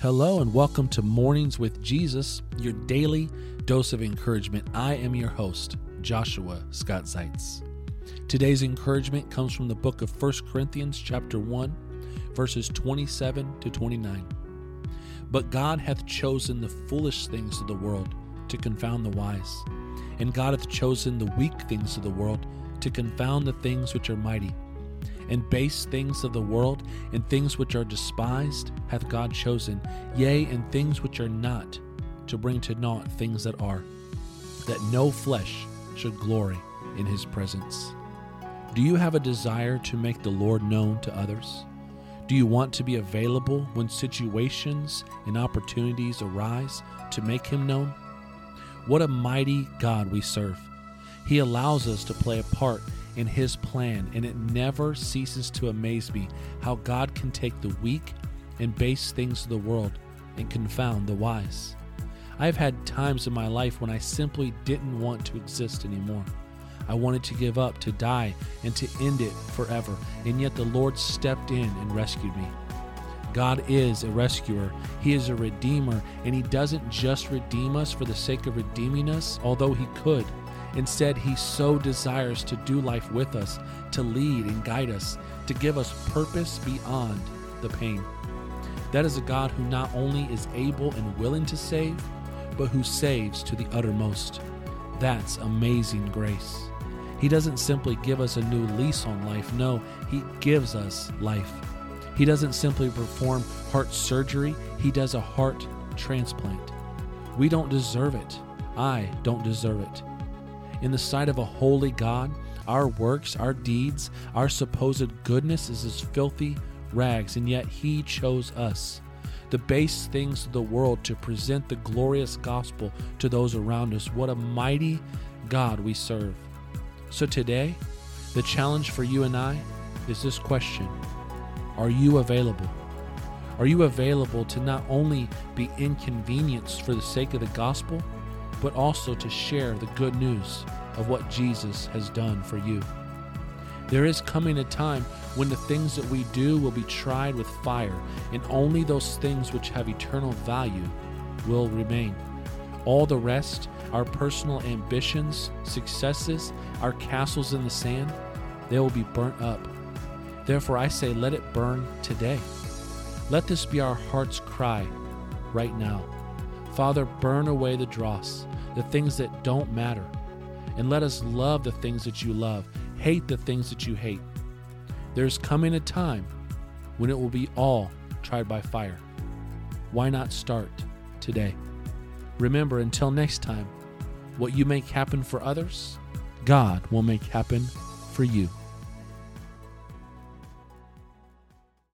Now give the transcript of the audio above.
Hello, and welcome to Mornings with Jesus, your daily dose of encouragement. I am your host, Joshua Scott Zeitz. Today's encouragement comes from the book of 1 Corinthians, chapter 1, verses 27 to 29. But God hath chosen the foolish things of the world to confound the wise, and God hath chosen the weak things of the world to confound the things which are mighty and base things of the world, and things which are despised, hath God chosen, yea, and things which are not, to bring to naught things that are, that no flesh should glory in his presence. Do you have a desire to make the Lord known to others? Do you want to be available when situations and opportunities arise to make him known? What a mighty God we serve. He allows us to play a part in His plan, and it never ceases to amaze me how God can take the weak and base things of the world and confound the wise. I've had times in my life when I simply didn't want to exist anymore. I wanted to give up, to die, and to end it forever, and yet the Lord stepped in and rescued me. God is a rescuer. He is a redeemer, and He doesn't just redeem us for the sake of redeeming us, although He could. Instead, He so desires to do life with us, to lead and guide us, to give us purpose beyond the pain. That is a God who not only is able and willing to save, but who saves to the uttermost. That's amazing grace. He doesn't simply give us a new lease on life, no, He gives us life. He doesn't simply perform heart surgery, He does a heart transplant. We don't deserve it. I don't deserve it in the sight of a holy God, our works, our deeds, our supposed goodness is as filthy rags, and yet He chose us, the base things of the world, to present the glorious gospel to those around us. What a mighty God we serve. So today, the challenge for you and I is this question Are you available? Are you available to not only be inconvenienced for the sake of the gospel? But also to share the good news of what Jesus has done for you. There is coming a time when the things that we do will be tried with fire, and only those things which have eternal value will remain. All the rest, our personal ambitions, successes, our castles in the sand, they will be burnt up. Therefore, I say, let it burn today. Let this be our heart's cry right now. Father, burn away the dross, the things that don't matter, and let us love the things that you love, hate the things that you hate. There's coming a time when it will be all tried by fire. Why not start today? Remember, until next time, what you make happen for others, God will make happen for you.